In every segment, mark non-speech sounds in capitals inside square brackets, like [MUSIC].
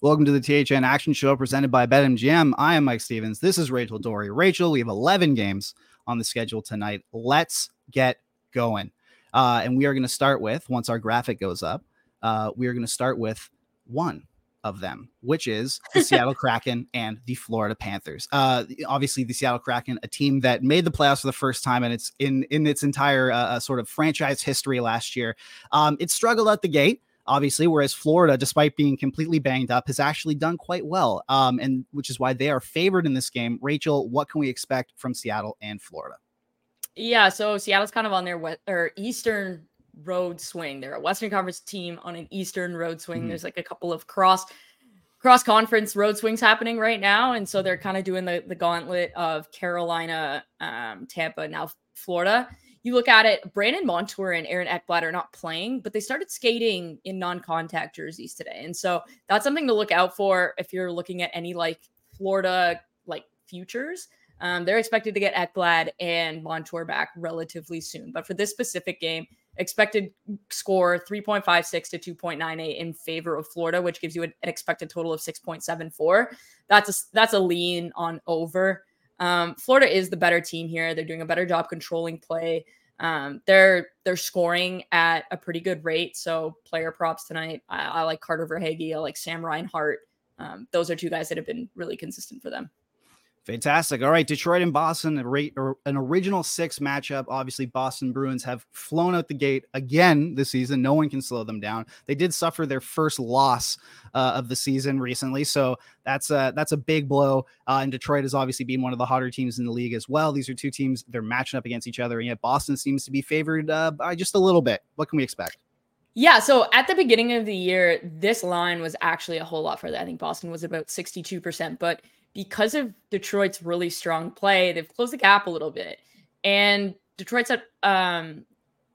Welcome to the THN Action Show presented by BetMGM. I am Mike Stephens. This is Rachel Doerrie. Rachel, we have 11 games on the schedule tonight. Let's get going. Uh, and we are going to start with, once our graphic goes up, uh, we are going to start with one of them, which is the [LAUGHS] Seattle Kraken and the Florida Panthers. Uh, obviously, the Seattle Kraken, a team that made the playoffs for the first time and it's in in its entire uh, uh, sort of franchise history last year. Um, it struggled at the gate obviously, whereas Florida, despite being completely banged up, has actually done quite well, um, and which is why they are favored in this game. Rachel, what can we expect from Seattle and Florida? Yeah, so Seattle's kind of on their west or eastern road swing. They're a Western Conference team on an Eastern road swing. Mm-hmm. There's like a couple of cross cross conference road swings happening right now, and so they're kind of doing the the gauntlet of Carolina, um, Tampa, now Florida you look at it, Brandon Montour and Aaron Ekblad are not playing, but they started skating in non-contact jerseys today. And so that's something to look out for if you're looking at any like Florida like futures. Um, they're expected to get Ekblad and Montour back relatively soon. But for this specific game, expected score 3.56 to 2.98 in favor of Florida, which gives you an expected total of 6.74. That's a, that's a lean on over. Um, Florida is the better team here. They're doing a better job controlling play. Um, they're they're scoring at a pretty good rate. So player props tonight. I, I like Carter Verhaeghe. I like Sam Reinhart. Um, those are two guys that have been really consistent for them. Fantastic. All right, Detroit and Boston, an original six matchup. Obviously, Boston Bruins have flown out the gate again this season. No one can slow them down. They did suffer their first loss uh, of the season recently, so that's a that's a big blow. Uh, and Detroit has obviously been one of the hotter teams in the league as well. These are two teams they're matching up against each other, and yet Boston seems to be favored uh, by just a little bit. What can we expect? Yeah, so at the beginning of the year, this line was actually a whole lot further. I think Boston was about 62%, but because of Detroit's really strong play, they've closed the gap a little bit. And Detroit's at um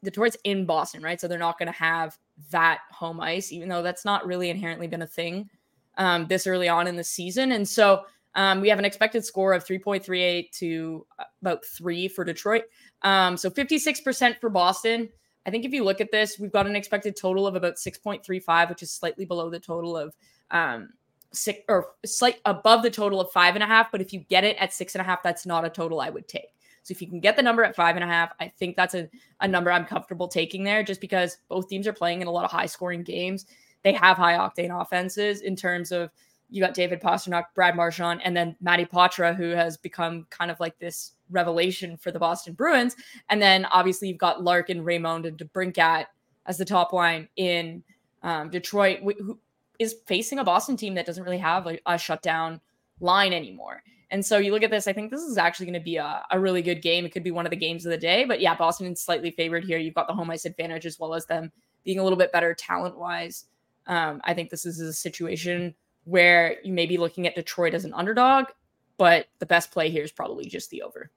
Detroit's in Boston, right? So they're not going to have that home ice, even though that's not really inherently been a thing um, this early on in the season. And so um, we have an expected score of 3.38 to about three for Detroit. Um, so 56% for Boston. I think if you look at this, we've got an expected total of about 6.35, which is slightly below the total of um, six or slight above the total of five and a half. But if you get it at six and a half, that's not a total I would take. So if you can get the number at five and a half, I think that's a, a number I'm comfortable taking there just because both teams are playing in a lot of high scoring games. They have high octane offenses in terms of you got David Pastrnak, Brad Marchand, and then Matty Poitras, who has become kind of like this revelation for the Boston Bruins. And then obviously you've got Larkin, Raymond, and DeBrincat as the top line in um, Detroit, who, is facing a Boston team that doesn't really have a, a shutdown line anymore. And so you look at this, I think this is actually going to be a, a really good game. It could be one of the games of the day. But yeah, Boston is slightly favored here. You've got the home ice advantage as well as them being a little bit better talent wise. Um, I think this is a situation where you may be looking at Detroit as an underdog, but the best play here is probably just the over.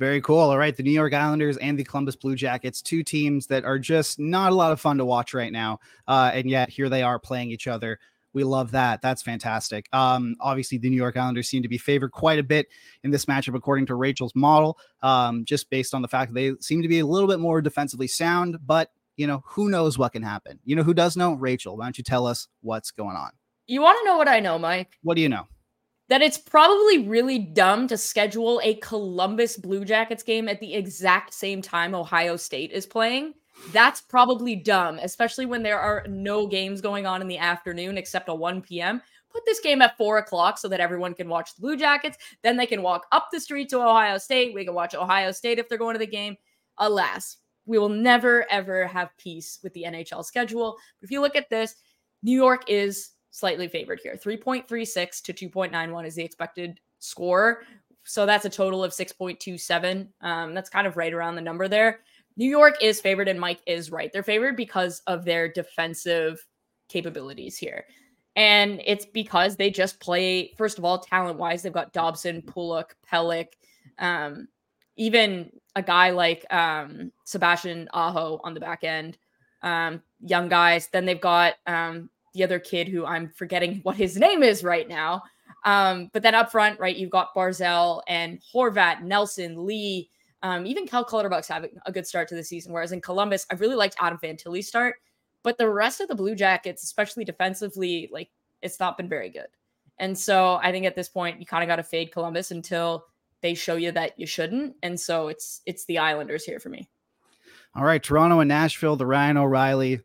Very cool. All right. The New York Islanders and the Columbus Blue Jackets, two teams that are just not a lot of fun to watch right now. Uh, and yet here they are playing each other. We love that. That's fantastic. Um, obviously, the New York Islanders seem to be favored quite a bit in this matchup, according to Rachel's model, um, just based on the fact that they seem to be a little bit more defensively sound. But, you know, who knows what can happen? You know, who does know? Rachel, why don't you tell us what's going on? You want to know what I know, Mike? What do you know? That it's probably really dumb to schedule a Columbus Blue Jackets game at the exact same time Ohio State is playing. That's probably dumb, especially when there are no games going on in the afternoon except a 1 p.m. Put this game at four o'clock so that everyone can watch the Blue Jackets. Then they can walk up the street to Ohio State. We can watch Ohio State if they're going to the game. Alas, we will never, ever have peace with the NHL schedule. If you look at this, New York is slightly favored here. 3.36 to 2.91 is the expected score. So that's a total of 6.27. Um, that's kind of right around the number there. New York is favored, and Mike is right. They're favored because of their defensive capabilities here. And it's because they just play, first of all, talent wise, they've got Dobson, Pulock, Pelech, um, even a guy like um, Sebastian Aho on the back end, um, young guys. Then they've got um, the other kid who I'm forgetting what his name is right now. Um, but then up front, right, you've got Barzal and Horvat, Nelson, Lee, um, even Cal Clutterbuck's having a good start to the season. Whereas in Columbus, I really liked Adam Fantilli's start. But the rest of the Blue Jackets, especially defensively, like it's not been very good. And so I think at this point, you kind of got to fade Columbus until they show you that you shouldn't. And so it's it's the Islanders here for me. All right, Toronto and Nashville, the Ryan O'Reilly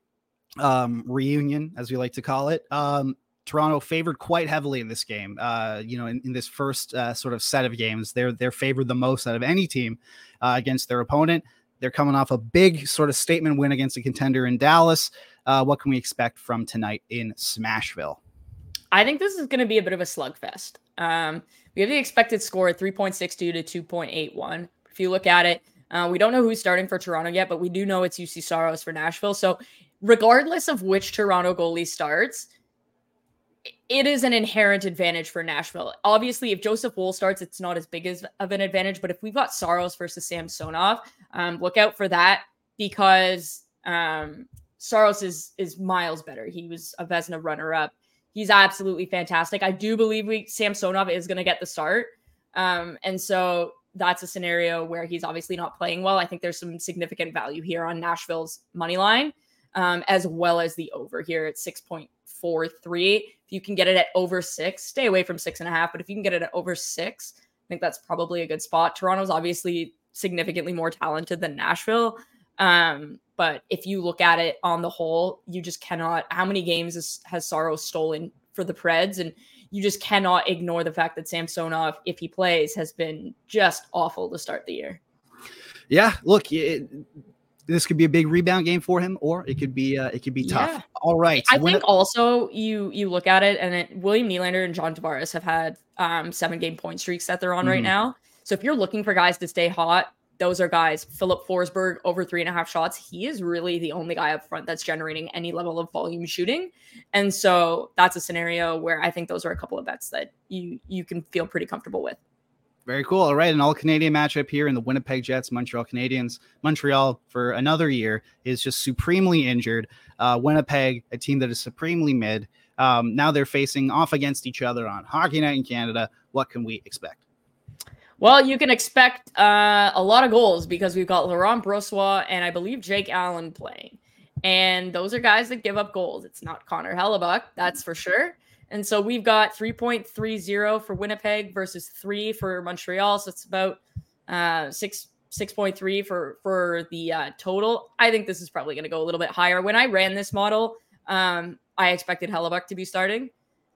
um, reunion, as we like to call it. Um, Toronto favored quite heavily in this game. Uh, you know, in, in this first uh, sort of set of games, they're they're favored the most out of any team uh, against their opponent. They're coming off a big sort of statement win against a contender in Dallas. Uh, what can we expect from tonight in Smashville? I think this is going to be a bit of a slugfest. Um, we have the expected score at 3.62 to 2.81. If you look at it, uh, we don't know who's starting for Toronto yet, but we do know it's Juuse Saros for Nashville. So, regardless of which Toronto goalie starts, it is an inherent advantage for Nashville. Obviously, if Joseph Woll starts, it's not as big as of an advantage. But if we've got Saros versus Samsonov, um, look out for that because um, Saros is is miles better. He was a Vezina runner up. He's absolutely fantastic. I do believe we Samsonov is going to get the start, um, and so that's a scenario where he's obviously not playing well. I think there's some significant value here on Nashville's money line, um, as well as the over here at six point four three. If you can get it at over six, stay away from six and a half. But if you can get it at over six, I think that's probably a good spot. Toronto's obviously significantly more talented than Nashville. Um, but if you look at it on the whole, you just cannot. How many games has, has Saros stolen for the Preds? And you just cannot ignore the fact that Samsonov, if he plays, has been just awful to start the year. Yeah, look, it, this could be a big rebound game for him, or it could be uh, it could be tough. Yeah. All right. I think it- also you you look at it, and it, William Nylander and John Tavares have had um, seven game point streaks that they're on mm-hmm. right now. So if you're looking for guys to stay hot, those are guys. Filip Forsberg over three and a half shots. He is really the only guy up front that's generating any level of volume shooting, and so that's a scenario where I think those are a couple of bets that you you can feel pretty comfortable with. Very cool. All right, an all Canadian matchup here in the Winnipeg Jets, Montreal Canadiens. Montreal, for another year, is just supremely injured. Uh, Winnipeg, a team that is supremely mid. Um, now they're facing off against each other on Hockey Night in Canada. What can we expect? Well, you can expect uh, a lot of goals because we've got Laurent Brossoit and I believe Jake Allen playing. And those are guys that give up goals. It's not Connor Hellebuyck, that's for sure. And so we've got 3.30 for Winnipeg versus three for Montreal. So it's about uh, six. 6.3 for for the uh, total. I think this is probably going to go a little bit higher. When I ran this model, um, I expected Hellebuyck to be starting.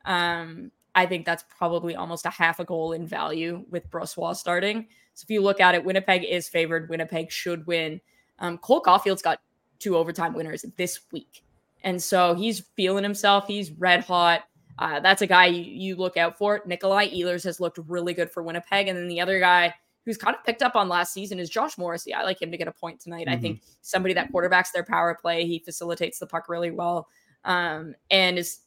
Um, I think that's probably almost a half a goal in value with Brossoit starting. So if you look at it, Winnipeg is favored. Winnipeg should win. Um, Cole Caufield's got two overtime winners this week. And so he's feeling himself. He's red hot. Uh, that's a guy you, you, look out for. Nikolai Ehlers has looked really good for Winnipeg. And then the other guy who's kind of picked up on last season is Josh Morrissey. I like him to get a point tonight. Mm-hmm. I think mm-hmm. somebody that quarterbacks their power play. He facilitates the puck really well. Um, and is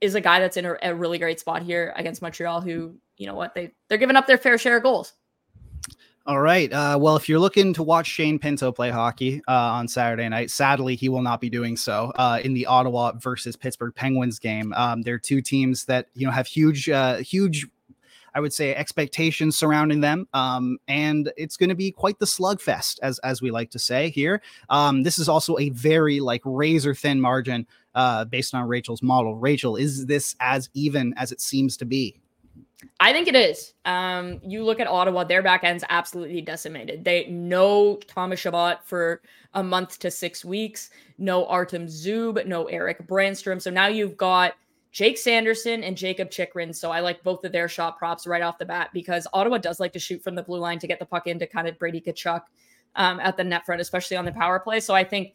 is a guy that's in a, a really great spot here against Montreal, who, you know what, they they're giving up their fair share of goals. All right. Uh, well, if you're looking to watch Shane Pinto play hockey uh, on Saturday night, sadly, he will not be doing so uh, in the Ottawa versus Pittsburgh Penguins game. Um, they're two teams that you know have huge, uh, huge, I would say, expectations surrounding them, um, and it's going to be quite the slugfest, as as we like to say here. Um, this is also a very like razor thin margin uh, based on Rachel's model. Rachel, is this as even as it seems to be? I think it is. Um, you look at Ottawa; their back end's absolutely decimated. They no Thomas Chabot for a month to six weeks, no Artem Zub, no Erik Brannstrom. So now you've got Jake Sanderson and Jakob Chychrun. So I like both of their shot props right off the bat because Ottawa does like to shoot from the blue line to get the puck into kind of Brady Tkachuk um, at the net front, especially on the power play. So I think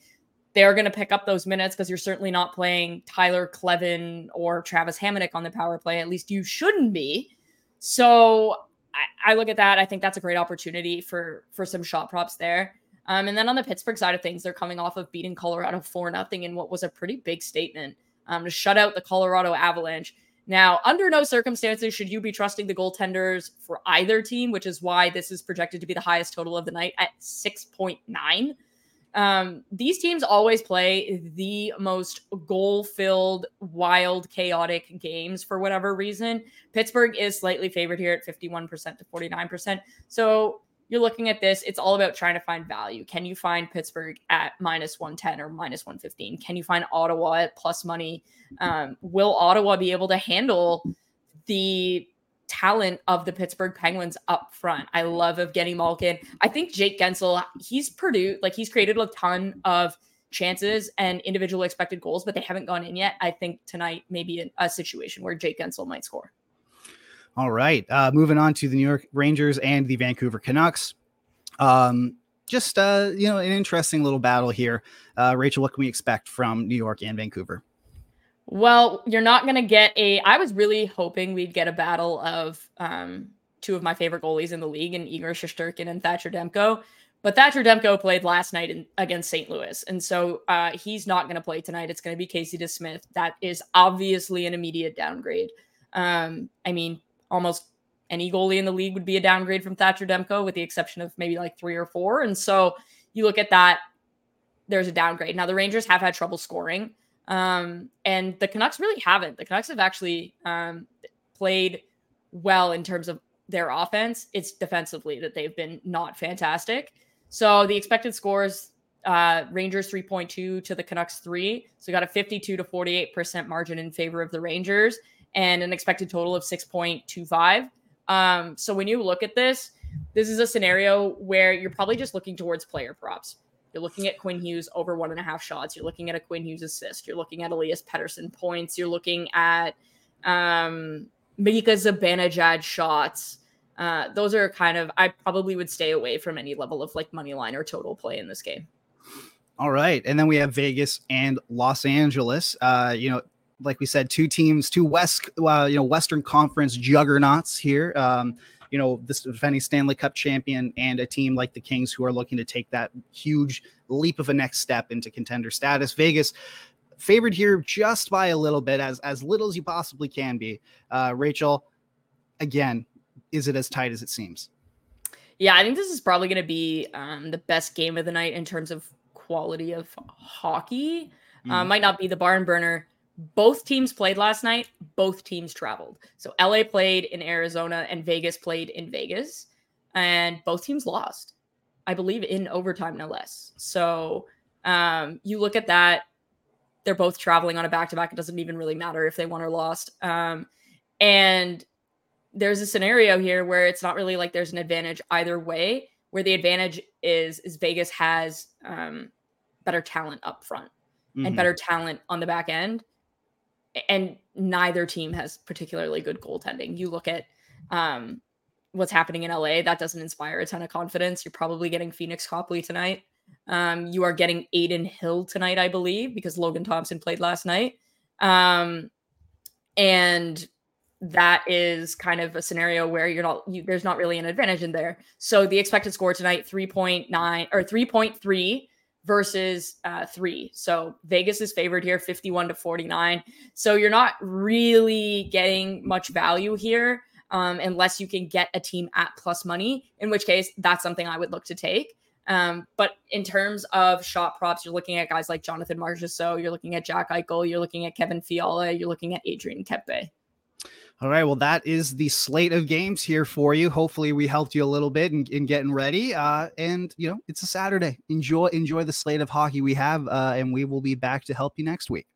they're going to pick up those minutes because you're certainly not playing Tyler Kleven or Travis Hamonic on the power play. At least you shouldn't be. So I, I, look at that. I think that's a great opportunity for for some shot props there. Um, and then on the Pittsburgh side of things, they're coming off of beating Colorado 4 nothing in what was a pretty big statement um, to shut out the Colorado Avalanche. Now, under no circumstances should you be trusting the goaltenders for either team, which is why this is projected to be the highest total of the night at 6.9. Um, these teams always play the most goal filled, wild, chaotic games for whatever reason. Pittsburgh is slightly favored here at 51% to 49%. So you're looking at this, it's all about trying to find value. Can you find Pittsburgh at minus 110 or minus 115? Can you find Ottawa at plus money? Um, will Ottawa be able to handle the talent of the Pittsburgh Penguins up front? I love Evgeny Malkin. I think Jake Guentzel, he's produced, like, he's created a ton of chances and individual expected goals, but they haven't gone in yet. I think tonight maybe a, a situation where Jake Guentzel might score. All right. Uh, moving on to the New York Rangers and the Vancouver Canucks. Um, just uh, you know, an interesting little battle here. Uh, Rachel, what can we expect from New York and Vancouver? Well, you're not going to get a. I was really hoping we'd get a battle of um, two of my favorite goalies in the league, and Igor Shesterkin and Thatcher Demko. But Thatcher Demko played last night in, against St. Louis, and so uh, he's not going to play tonight. It's going to be Casey DeSmith. That is obviously an immediate downgrade. Um, I mean, almost any goalie in the league would be a downgrade from Thatcher Demko, with the exception of maybe like three or four. And so you look at that, there's a downgrade. Now the Rangers have had trouble scoring, um, and the Canucks really haven't. The Canucks have actually um, played well in terms of their offense. It's defensively that they've been not fantastic. So the expected scores uh, Rangers 3.2 to the Canucks 3. So got a 52 to 48% margin in favor of the Rangers and an expected total of 6.25. Um, so when you look at this, this is a scenario where you're probably just looking towards player props. You're looking at Quinn Hughes over one and a half shots. You're looking at a Quinn Hughes assist. You're looking at Elias Pettersson points. You're looking at um, Mika Zibanejad shots. Uh, those are kind of I probably would stay away from any level of like money line or total play in this game. All right, and then we have Vegas and Los Angeles. Uh, you know, like we said, two teams, two West, uh, you know, Western Conference juggernauts here. Um, you know, this defending Stanley Cup champion and a team like the Kings who are looking to take that huge leap of a next step into contender status. Vegas favored here just by a little bit, as as little as you possibly can be. Uh, Rachel, again, is it as tight as it seems? Yeah, I think this is probably going to be um, the best game of the night in terms of quality of hockey. Mm. Uh, might not be the barn burner both teams played last night. Both teams traveled. So LA played in Arizona and Vegas played in Vegas. And both teams lost, I believe, in overtime, no less. So um, you look at that. They're both traveling on a back to back. It doesn't even really matter if they won or lost. Um, and there's a scenario here where it's not really like there's an advantage either way, where the advantage is is Vegas has um, better talent up front mm-hmm. and better talent on the back end and neither team has particularly good goaltending. You look at um, what's happening in LA, that doesn't inspire a ton of confidence. You're probably getting Pheonix Copley tonight. Um, you are getting Adin Hill tonight, I believe, because Logan Thompson played last night. Um, and that is kind of a scenario where you're not you, there's not really an advantage in there. So the expected score tonight 3.9 or 3.3 versus uh, three. So Vegas is favored here, 51 to 49. So you're not really getting much value here um, unless you can get a team at plus money, in which case that's something I would look to take. Um, but in terms of shot props, you're looking at guys like Jonathan Marchessault, you're looking at Jack Eichel, you're looking at Kevin Fiala, you're looking at Adrian Kempe. All right. Well, that is the slate of games here for you. Hopefully, we helped you a little bit in, in getting ready. Uh, and you know, it's a Saturday. Enjoy enjoy the slate of hockey we have, uh, and we will be back to help you next week.